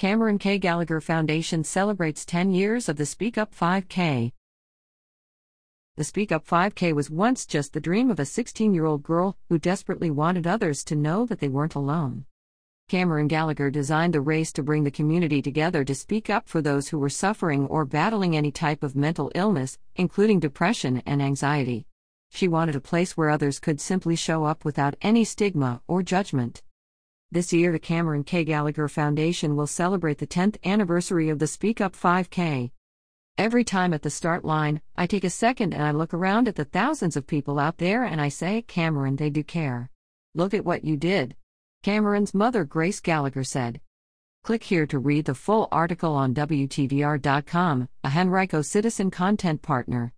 Cameron K. Gallagher Foundation celebrates 10 years of the Speak Up 5K. The Speak Up 5K was once just the dream of a 16 year old girl who desperately wanted others to know that they weren't alone. Cameron Gallagher designed the race to bring the community together to speak up for those who were suffering or battling any type of mental illness, including depression and anxiety. She wanted a place where others could simply show up without any stigma or judgment. This year, the Cameron K. Gallagher Foundation will celebrate the 10th anniversary of the Speak Up 5K. Every time at the start line, I take a second and I look around at the thousands of people out there and I say, Cameron, they do care. Look at what you did. Cameron's mother, Grace Gallagher, said. Click here to read the full article on WTVR.com, a Henrico Citizen content partner.